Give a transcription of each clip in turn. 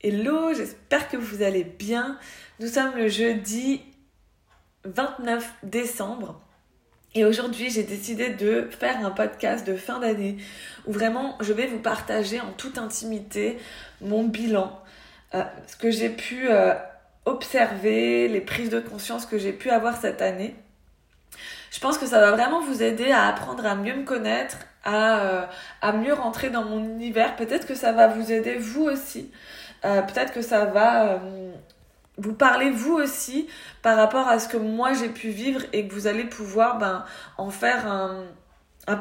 Hello, j'espère que vous allez bien. Nous sommes le jeudi 29 décembre. Et aujourd'hui, j'ai décidé de faire un podcast de fin d'année où vraiment je vais vous partager en toute intimité mon bilan, euh, ce que j'ai pu euh, observer, les prises de conscience que j'ai pu avoir cette année. Je pense que ça va vraiment vous aider à apprendre à mieux me connaître, à, euh, à mieux rentrer dans mon univers. Peut-être que ça va vous aider vous aussi euh, peut-être que ça va euh, vous parler vous aussi par rapport à ce que moi j'ai pu vivre et que vous allez pouvoir ben, en faire un,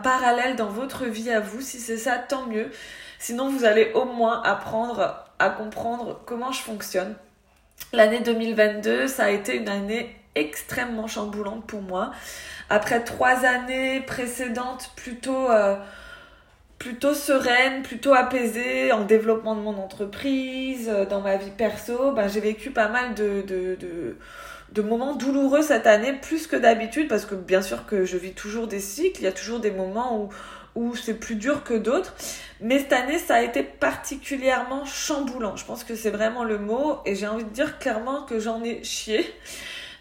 parallèle dans votre vie à vous. Si c'est ça, tant mieux. Sinon, vous allez au moins apprendre à comprendre comment je fonctionne. L'année 2022, ça a été une année extrêmement chamboulante pour moi. Après trois années précédentes plutôt euh, plutôt sereine, plutôt apaisée en développement de mon entreprise, euh, dans ma vie perso, ben, j'ai vécu pas mal de, de, de, de, moments douloureux cette année, plus que d'habitude, parce que bien sûr que je vis toujours des cycles, il y a toujours des moments où, où c'est plus dur que d'autres. Mais cette année, ça a été particulièrement chamboulant. Je pense que c'est vraiment le mot, et j'ai envie de dire clairement que j'en ai chié.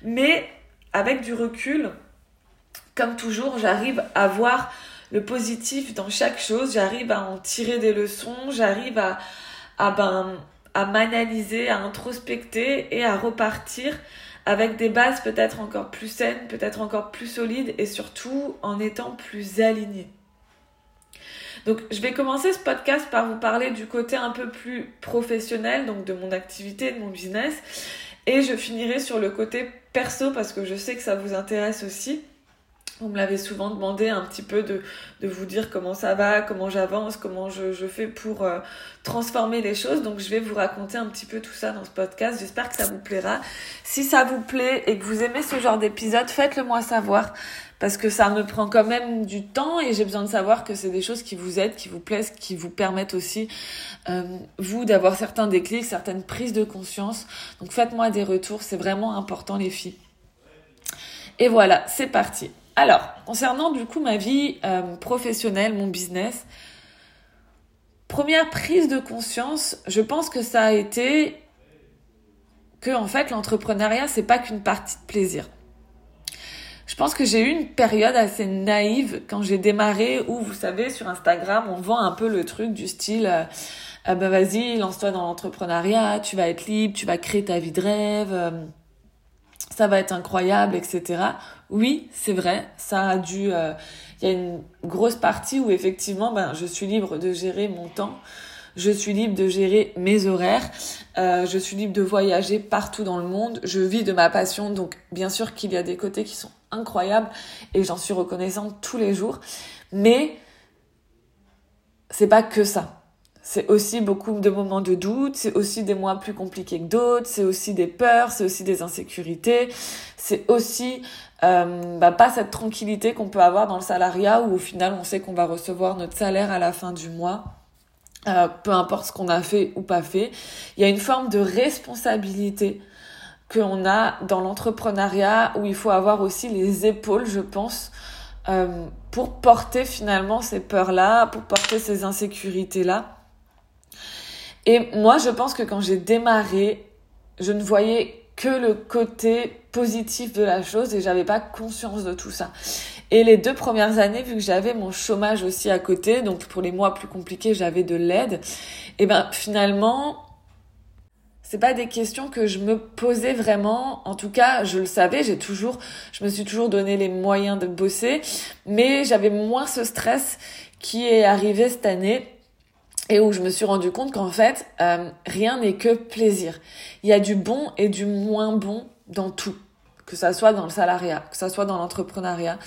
Mais avec du recul, comme toujours, j'arrive à voir le positif dans chaque chose, j'arrive à en tirer des leçons, j'arrive à, ben, à m'analyser, à introspecter et à repartir avec des bases peut-être encore plus saines, peut-être encore plus solides et surtout en étant plus alignée. Donc je vais commencer ce podcast par vous parler du côté un peu plus professionnel, donc de mon activité, de mon business, et je finirai sur le côté perso parce que je sais que ça vous intéresse aussi. Vous me l'avez souvent demandé un petit peu de, de, vous dire comment ça va, comment j'avance, comment je, je, fais pour euh, transformer les choses. Donc je vais vous raconter un petit peu tout ça dans ce podcast. J'espère que ça vous plaira. Si ça vous plaît et que vous aimez ce genre d'épisode, faites-le moi savoir. Parce que ça me prend quand même du temps et j'ai besoin de savoir que c'est des choses qui vous aident, qui vous plaisent, qui vous permettent aussi, euh, vous, d'avoir certains déclics, certaines prises de conscience. Donc faites-moi des retours, c'est vraiment important les filles. Et voilà, c'est parti. Alors, concernant du coup ma vie euh, professionnelle, mon business, première prise de conscience, je pense que ça a été que en fait l'entrepreneuriat c'est pas qu'une partie de plaisir. Je pense que j'ai eu une période assez naïve quand j'ai démarré où vous savez sur Instagram on vend un peu le truc du style euh, ah ben vas-y lance-toi dans l'entrepreneuriat, tu vas être libre, tu vas créer ta vie de rêve. Euh, ça va être incroyable, etc. Oui, c'est vrai, ça a dû... Euh, il y a une grosse partie où effectivement, ben, je suis libre de gérer mon temps, je suis libre de gérer mes horaires, euh, je suis libre de voyager partout dans le monde, je vis de ma passion, donc bien sûr qu'il y a des côtés qui sont incroyables et j'en suis reconnaissante tous les jours, mais c'est pas que ça. C'est aussi beaucoup de moments de doute, c'est aussi des mois plus compliqués que d'autres, c'est aussi des peurs, c'est aussi des insécurités, c'est aussi euh, bah, pas cette tranquillité qu'on peut avoir dans le salariat où au final on sait qu'on va recevoir notre salaire à la fin du mois. Euh, peu importe ce qu'on a fait ou pas fait, il y a une forme de responsabilité qu'on a dans l'entrepreneuriat où il faut avoir aussi les épaules, je pense, euh, pour porter finalement ces peurs-là, pour porter ces insécurités-là. Et moi, je pense que quand j'ai démarré, je ne voyais que le côté positif de la chose et j'avais pas conscience de tout ça. Et les deux premières années, vu que j'avais mon chômage aussi à côté, donc pour les mois plus compliqués, j'avais de l'aide, et ben finalement, c'est pas des questions que je me posais vraiment. En tout cas, je le savais, j'ai toujours, je me suis toujours donné les moyens de bosser, mais j'avais moins ce stress qui est arrivé cette année et où je me suis rendu compte qu'en fait, euh, rien n'est que plaisir. Il y a du bon et du moins bon dans tout, que ça soit dans le salariat, que ça soit dans l'entrepreneuriat.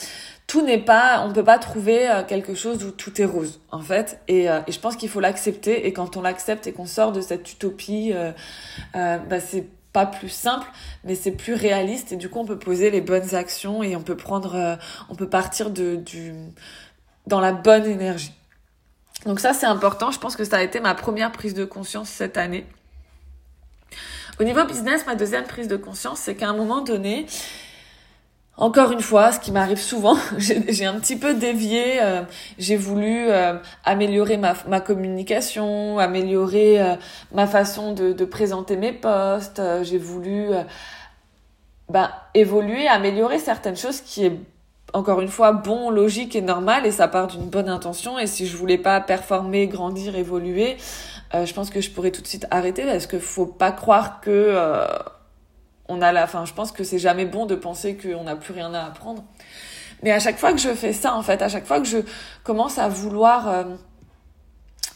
Tout n'est pas, on peut pas trouver euh, quelque chose où tout est rose, en fait. Et, euh, et je pense qu'il faut l'accepter. Et quand on l'accepte et qu'on sort de cette utopie, euh, bah c'est pas plus simple, mais c'est plus réaliste. Et du coup, on peut poser les bonnes actions et on peut prendre, on peut partir de, du, dans la bonne énergie. Donc ça, c'est important. Je pense que ça a été ma première prise de conscience cette année. Au niveau business, ma deuxième prise de conscience, c'est qu'à un moment donné, encore une fois, ce qui m'arrive souvent, j'ai un petit peu dévié. Euh, j'ai voulu euh, améliorer ma, ma, communication, améliorer euh, ma façon de, de, présenter mes posts. j'ai voulu ben, évoluer, améliorer certaines choses qui est encore une fois bon, logique et normal et ça part d'une bonne intention. Et si je voulais pas performer, grandir, évoluer, je pense que je pourrais tout de suite arrêter parce que faut pas croire que on a la fin. Je pense que c'est jamais bon de penser qu'on n'a plus rien à apprendre. Mais à chaque fois que je fais ça, en fait, à chaque fois que je commence à vouloir euh,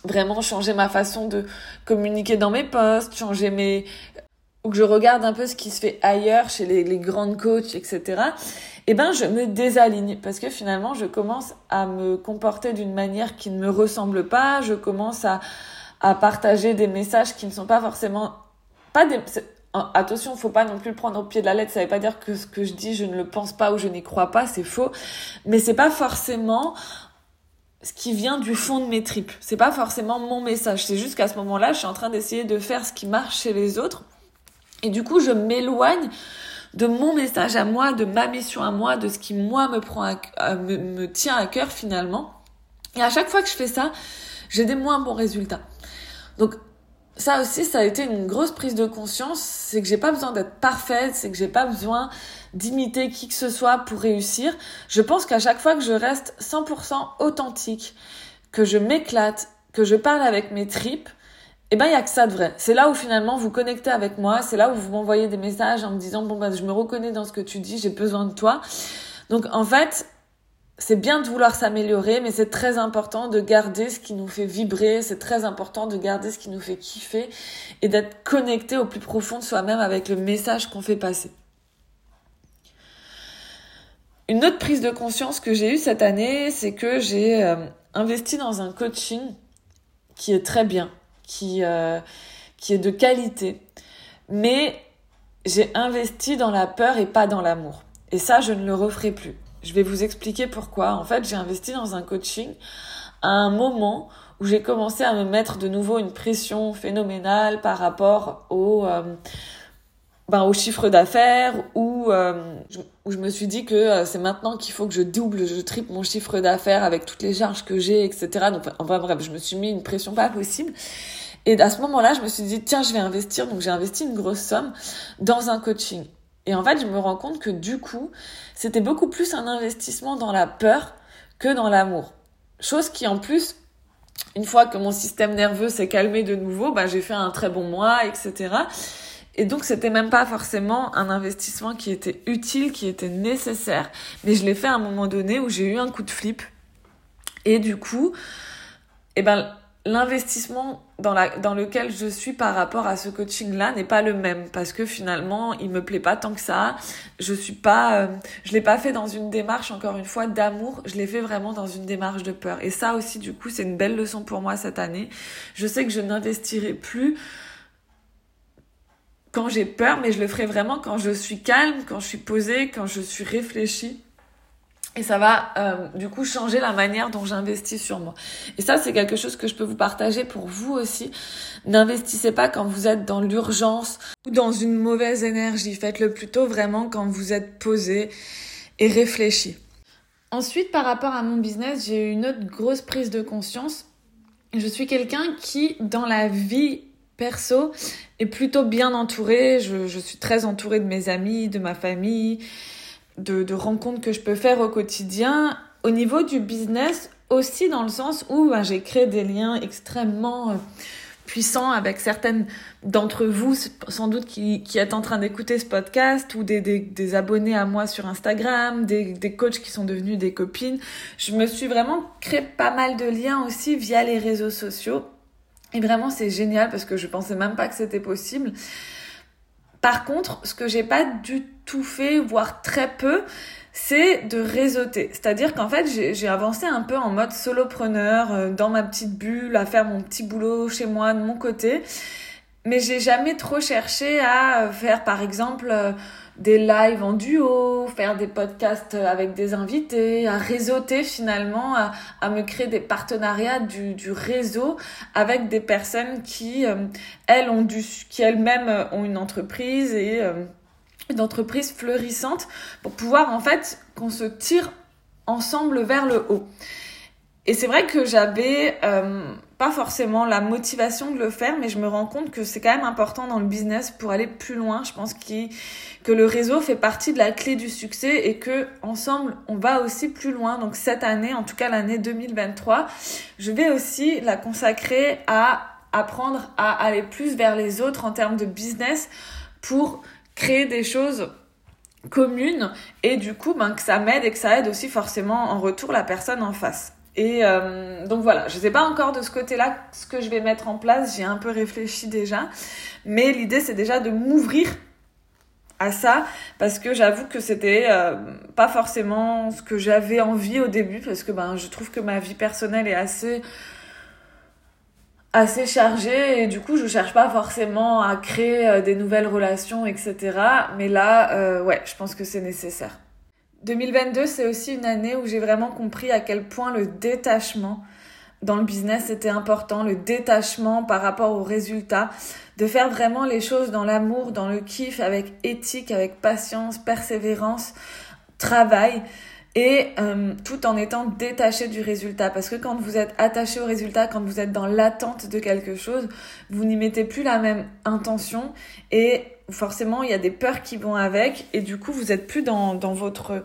vraiment changer ma façon de communiquer dans mes posts, changer mes ou que je regarde un peu ce qui se fait ailleurs chez les, grandes coachs, etc. Eh ben, je me désaligne parce que finalement, je commence à me comporter d'une manière qui ne me ressemble pas. Je commence à à partager des messages qui ne sont pas forcément pas des attention, faut pas non plus le prendre au pied de la lettre. Ça veut pas dire que ce que je dis, je ne le pense pas ou je n'y crois pas, c'est faux. Mais c'est pas forcément ce qui vient du fond de mes tripes. C'est pas forcément mon message. C'est juste qu'à ce moment-là, je suis en train d'essayer de faire ce qui marche chez les autres. Et du coup, je m'éloigne de mon message à moi, de ma mission à moi, de ce qui moi me prend me tient à cœur finalement. Et à chaque fois que je fais ça, j'ai des moins bons résultats. Donc ça aussi, ça a été une grosse prise de conscience. C'est que j'ai pas besoin d'être parfaite, c'est que j'ai pas besoin d'imiter qui que ce soit pour réussir. Je pense qu'à chaque fois que je reste 100% authentique, que je m'éclate, que je parle avec mes tripes, eh ben, il y a que ça de vrai. C'est là où finalement vous connectez avec moi, c'est là où vous m'envoyez des messages en me disant, bon, bah, je me reconnais dans ce que tu dis, j'ai besoin de toi. Donc, en fait, c'est bien de vouloir s'améliorer, mais c'est très important de garder ce qui nous fait vibrer, c'est très important de garder ce qui nous fait kiffer et d'être connecté au plus profond de soi-même avec le message qu'on fait passer. Une autre prise de conscience que j'ai eue cette année, c'est que j'ai euh, investi dans un coaching qui est très bien, qui, euh, qui est de qualité, mais j'ai investi dans la peur et pas dans l'amour. Et ça, je ne le referai plus. Je vais vous expliquer pourquoi. En fait, j'ai investi dans un coaching à un moment où j'ai commencé à me mettre de nouveau une pression phénoménale par rapport au, euh, ben, au chiffre d'affaires où, euh, où je me suis dit que euh, c'est maintenant qu'il faut que je double, je triple mon chiffre d'affaires avec toutes les charges que j'ai, etc. Donc, enfin bref, je me suis mis une pression pas possible. Et à ce moment-là, je me suis dit, tiens, je vais investir. Donc, j'ai investi une grosse somme dans un coaching. Et en fait, je me rends compte que du coup, c'était beaucoup plus un investissement dans la peur que dans l'amour. Chose qui en plus, une fois que mon système nerveux s'est calmé de nouveau, bah, j'ai fait un très bon mois, etc. Et donc, c'était même pas forcément un investissement qui était utile, qui était nécessaire, mais je l'ai fait à un moment donné où j'ai eu un coup de flip. Et du coup, eh ben, l'investissement dans, la, dans lequel je suis par rapport à ce coaching-là n'est pas le même parce que finalement, il me plaît pas tant que ça. Je suis pas, euh, je l'ai pas fait dans une démarche, encore une fois, d'amour. Je l'ai fait vraiment dans une démarche de peur. Et ça aussi, du coup, c'est une belle leçon pour moi cette année. Je sais que je n'investirai plus quand j'ai peur, mais je le ferai vraiment quand je suis calme, quand je suis posée, quand je suis réfléchie. Et ça va euh, du coup changer la manière dont j'investis sur moi. Et ça, c'est quelque chose que je peux vous partager pour vous aussi. N'investissez pas quand vous êtes dans l'urgence ou dans une mauvaise énergie. Faites-le plutôt vraiment quand vous êtes posé et réfléchi. Ensuite, par rapport à mon business, j'ai eu une autre grosse prise de conscience. Je suis quelqu'un qui, dans la vie perso, est plutôt bien entouré. Je, suis très entourée de mes amis, de ma famille de, rencontres que je peux faire au quotidien. Au niveau du business, aussi dans le sens où ben, j'ai créé des liens extrêmement euh, puissants avec certaines d'entre vous, sans doute qui, êtes en train d'écouter ce podcast, ou des, des, abonnés à moi sur Instagram, des, des coachs qui sont devenus des copines. Je me suis vraiment créé pas mal de liens aussi via les réseaux sociaux. Et vraiment, c'est génial parce que je pensais même pas que c'était possible. Par contre, ce que j'ai pas du tout fait, voire très peu, c'est de réseauter. C'est-à-dire qu'en fait, j'ai avancé un peu en mode solopreneur, euh, dans ma petite bulle, à faire mon petit boulot chez moi, de mon côté. Mais j'ai jamais trop cherché à faire, par exemple, euh, des lives en duo, faire des podcasts avec des invités, à réseauter finalement, à, me créer des partenariats du, réseau avec des personnes qui, euh, elles, ont du, qui elles-mêmes ont une entreprise et euh, une entreprise fleurissante pour pouvoir en fait qu'on se tire ensemble vers le haut. Et c'est vrai que j'avais euh, pas forcément la motivation de le faire, mais je me rends compte que c'est quand même important dans le business pour aller plus loin. Je pense que le réseau fait partie de la clé du succès et que ensemble on va aussi plus loin. Donc cette année, en tout cas l'année 2023, je vais aussi la consacrer à apprendre à aller plus vers les autres en termes de business pour créer des choses communes et du coup ben, que ça m'aide et que ça aide aussi forcément en retour la personne en face. Et euh, donc voilà, je sais pas encore de ce côté-là ce que je vais mettre en place, j'ai un peu réfléchi déjà, mais l'idée c'est déjà de m'ouvrir à ça parce que j'avoue que c'était euh, pas forcément ce que j'avais envie au début parce que ben je trouve que ma vie personnelle est assez assez chargée et du coup je cherche pas forcément à créer euh, des nouvelles relations etc mais là ouais je pense que c'est nécessaire 2022, c'est aussi une année où j'ai vraiment compris à quel point le détachement dans le business était important, le détachement par rapport aux résultats, de faire vraiment les choses dans l'amour, dans le kiff, avec éthique, avec patience, persévérance, travail et euh, tout en étant détaché du résultat. Parce que quand vous êtes attaché au résultat, quand vous êtes dans l'attente de quelque chose, vous n'y mettez plus la même intention et forcément il y a des peurs qui vont avec et du coup vous êtes plus dans, dans votre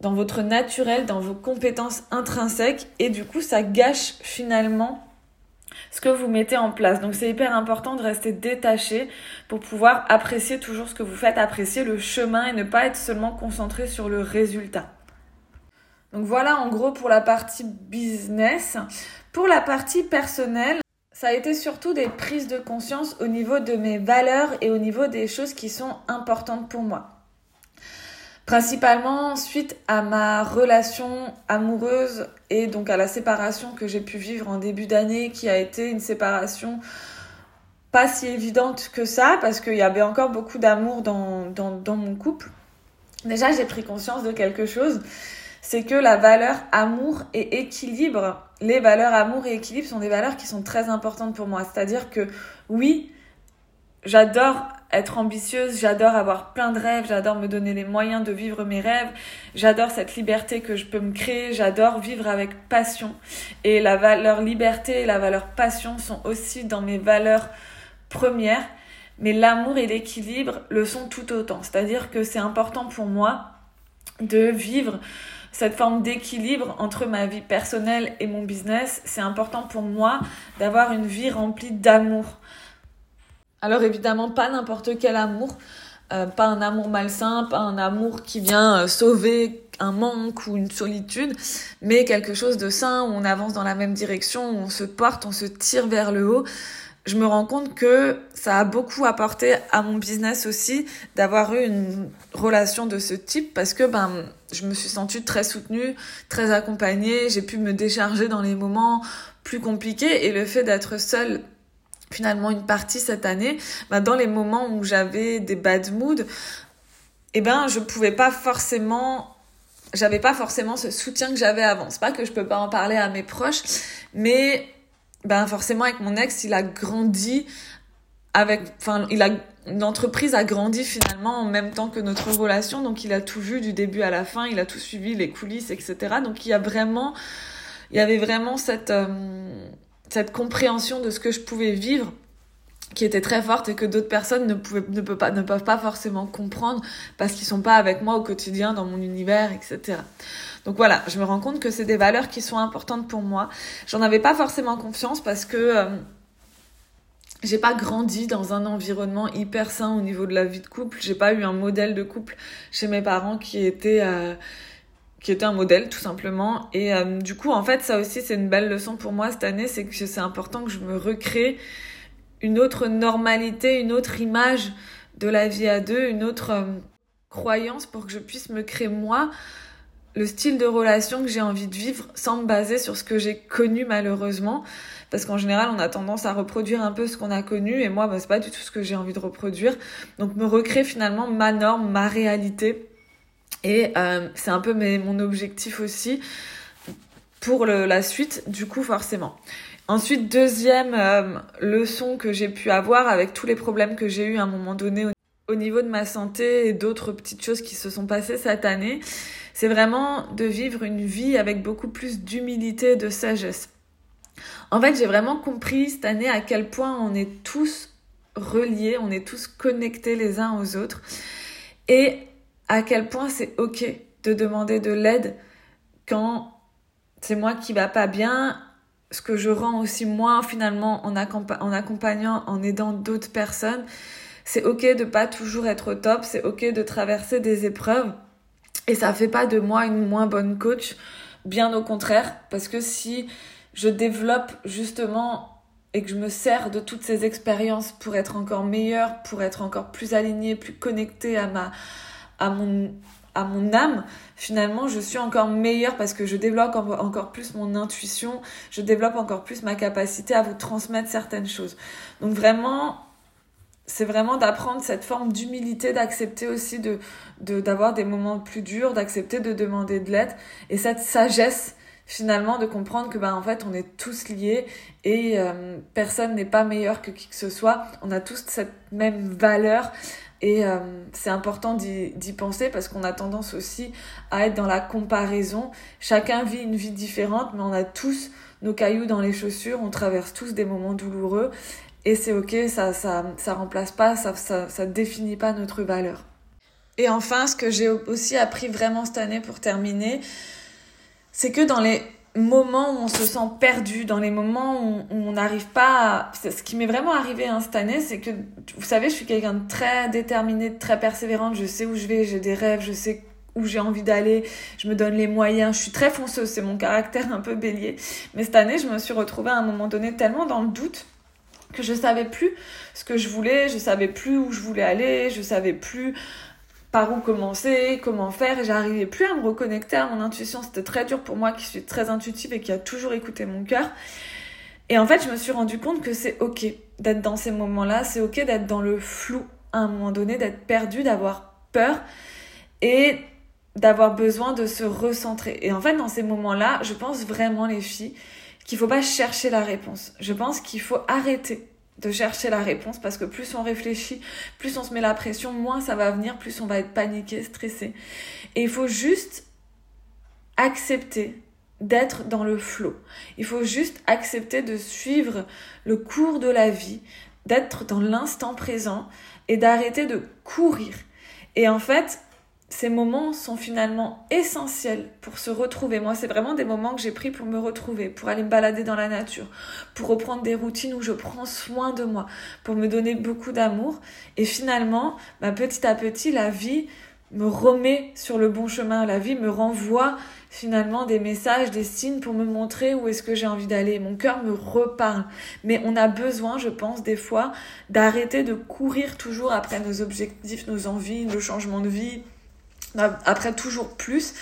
dans votre naturel, dans vos compétences intrinsèques et du coup ça gâche finalement ce que vous mettez en place. Donc c'est hyper important de rester détaché pour pouvoir apprécier toujours ce que vous faites, apprécier le chemin et ne pas être seulement concentré sur le résultat. Donc voilà en gros pour la partie business. Pour la partie personnelle, ça a été surtout des prises de conscience au niveau de mes valeurs et au niveau des choses qui sont importantes pour moi. Principalement suite à ma relation amoureuse et donc à la séparation que j'ai pu vivre en début d'année qui a été une séparation pas si évidente que ça parce qu'il y avait encore beaucoup d'amour dans, mon couple. Déjà j'ai pris conscience de quelque chose, c'est que la valeur amour et équilibre, les valeurs amour et équilibre sont des valeurs qui sont très importantes pour moi. C'est-à-dire que oui, j'adore être ambitieuse, j'adore avoir plein de rêves, j'adore me donner les moyens de vivre mes rêves, j'adore cette liberté que je peux me créer, j'adore vivre avec passion. Et la valeur liberté et la valeur passion sont aussi dans mes valeurs premières, mais l'amour et l'équilibre le sont tout autant. C'est-à-dire que c'est important pour moi de vivre cette forme d'équilibre entre ma vie personnelle et mon business. C'est important pour moi d'avoir une vie remplie d'amour. Alors évidemment, pas n'importe quel amour, euh, pas un amour malsain, pas un amour qui vient euh, sauver un manque ou une solitude, mais quelque chose de sain où on avance dans la même direction, où on se porte, on se tire vers le haut je me rends compte que ça a beaucoup apporté à mon business aussi d'avoir eu une relation de ce type parce que ben je me suis sentie très soutenue, très accompagnée, j'ai pu me décharger dans les moments plus compliqués et le fait d'être seule finalement une partie cette année, ben dans les moments où j'avais des bad moods, eh ben je pouvais pas forcément j'avais pas forcément ce soutien que j'avais avant. C'est pas que je peux pas en parler à mes proches, mais ben forcément avec mon ex, il a grandi avec, enfin, il a, une entreprise a grandi finalement en même temps que notre relation, donc il a tout vu du début à la fin, il a tout suivi, les coulisses, etc. Donc il y a vraiment, il y avait vraiment cette, euh, cette compréhension de ce que je pouvais vivre qui était très forte et que d'autres personnes ne, ne, peuvent pas, ne peuvent pas forcément comprendre parce qu'ils sont pas avec moi au quotidien dans mon univers, etc. Donc voilà, je me rends compte que c'est des valeurs qui sont importantes pour moi. J'en avais pas forcément confiance parce que euh, j'ai pas grandi dans un environnement hyper sain au niveau de la vie de couple. J'ai pas eu un modèle de couple chez mes parents qui était euh, qui était un modèle tout simplement. Et euh, du coup, en fait, ça aussi c'est une belle leçon pour moi cette année, c'est que c'est important que je me recrée une autre normalité, une autre image de la vie à deux, une autre euh, croyance pour que je puisse me créer moi. Le style de relation que j'ai envie de vivre sans me baser sur ce que j'ai connu malheureusement. Parce qu'en général on a tendance à reproduire un peu ce qu'on a connu et moi bah, c'est pas du tout ce que j'ai envie de reproduire. Donc me recréer finalement ma norme ma réalité. Et euh, c'est un peu mon objectif aussi pour la suite du coup forcément Ensuite, deuxième euh, leçon que j'ai pu avoir avec tous les problèmes que j'ai eu à un moment donné au niveau de ma santé et d'autres petites choses qui se sont passées cette année, c'est vraiment de vivre une vie avec beaucoup plus d'humilité et de sagesse. En fait, j'ai vraiment compris cette année à quel point on est tous reliés, on est tous connectés les uns aux autres et à quel point c'est ok de demander de l'aide quand c'est moi qui va pas bien, ce que je rends aussi moi finalement en, en accompagnant, en aidant d'autres personnes. C'est ok de pas toujours être au top, c'est ok de traverser des épreuves et ça fait pas de moi une moins bonne coach, bien au contraire, parce que si je développe justement et que je me sers de toutes ces expériences pour être encore meilleure, pour être encore plus alignée, plus connectée à ma à mon à mon âme, finalement, je suis encore meilleure parce que je développe encore plus mon intuition, je développe encore plus ma capacité à vous transmettre certaines choses. Donc vraiment, c'est vraiment d'apprendre cette forme d'humilité, d'accepter aussi d'avoir des moments plus durs, d'accepter de demander de l'aide et cette sagesse finalement de comprendre que ben en fait on est tous liés et euh, personne n'est pas meilleur que qui que ce soit, on a tous cette même valeur et euh, c'est important d'y penser parce qu'on a tendance aussi à être dans la comparaison. Chacun vit une vie différente, mais on a tous nos cailloux dans les chaussures, on traverse tous des moments douloureux et c'est ok, ça, ça, ça remplace pas, ça, ça, ça définit pas notre valeur. Et enfin, ce que j'ai aussi appris vraiment cette année pour terminer, c'est que dans les moments où on se sent perdu, dans les moments où on n'arrive pas à... Ce qui m'est vraiment arrivé hein, cette année, c'est que, vous savez, je suis quelqu'un de très déterminé, très persévérante, je sais où je vais, j'ai des rêves, je sais où j'ai envie d'aller, je me donne les moyens, je suis très fonceuse, c'est mon caractère un peu bélier. Mais cette année, je me suis retrouvée à un moment donné tellement dans le doute que je savais plus ce que je voulais, je savais plus où je voulais aller, je savais plus par où commencer, comment faire, j'arrivais plus à me reconnecter à mon intuition. C'était très dur pour moi qui suis très intuitive et qui a toujours écouté mon cœur. Et en fait, je me suis rendu compte que c'est ok d'être dans ces moments-là, c'est ok d'être dans le flou à un moment donné, d'être perdu, d'avoir peur et d'avoir besoin de se recentrer. Et en fait, dans ces moments-là, je pense vraiment les filles qu'il faut pas chercher la réponse. Je pense qu'il faut arrêter de chercher la réponse parce que plus on réfléchit, plus on se met la pression, moins ça va venir, plus on va être paniqué, stressé. Et il faut juste accepter d'être dans le flot. Il faut juste accepter de suivre le cours de la vie, d'être dans l'instant présent et d'arrêter de courir. Et en fait, ces moments sont finalement essentiels pour se retrouver. Moi, c'est vraiment des moments que j'ai pris pour me retrouver, pour aller me balader dans la nature, pour reprendre des routines où je prends soin de moi, pour me donner beaucoup d'amour. Et finalement, bah, petit à petit, la vie me remet sur le bon chemin. La vie me renvoie finalement des messages, des signes pour me montrer où est-ce que j'ai envie d'aller. Mon cœur me reparle. Mais on a besoin, je pense, des fois, d'arrêter de courir toujours après nos objectifs, nos envies, nos changements de vie après toujours plus,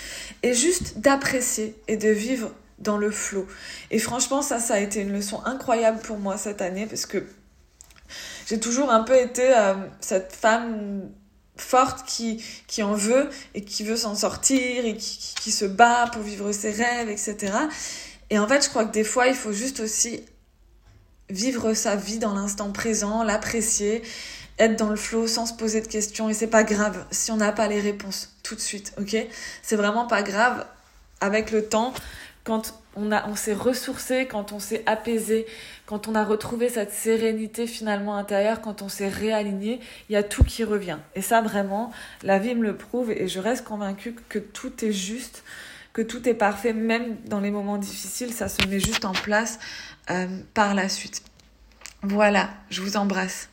et juste d'apprécier et de vivre dans le flot. Et franchement, ça, ça a été une leçon incroyable pour moi cette année, parce que j'ai toujours un peu été euh, cette femme forte qui, en veut et qui veut s'en sortir et qui se bat pour vivre ses rêves, etc. Et en fait, je crois que des fois, il faut juste aussi vivre sa vie dans l'instant présent, l'apprécier être dans le flow sans se poser de questions et c'est pas grave si on n'a pas les réponses tout de suite, ok? C'est vraiment pas grave avec le temps quand on on s'est ressourcé, quand on s'est apaisé, quand on a retrouvé cette sérénité finalement intérieure, quand on s'est réaligné, il y a tout qui revient. Et ça vraiment, la vie me le prouve et je reste convaincue que tout est juste, que tout est parfait, même dans les moments difficiles, ça se met juste en place euh, par la suite. Voilà, je vous embrasse.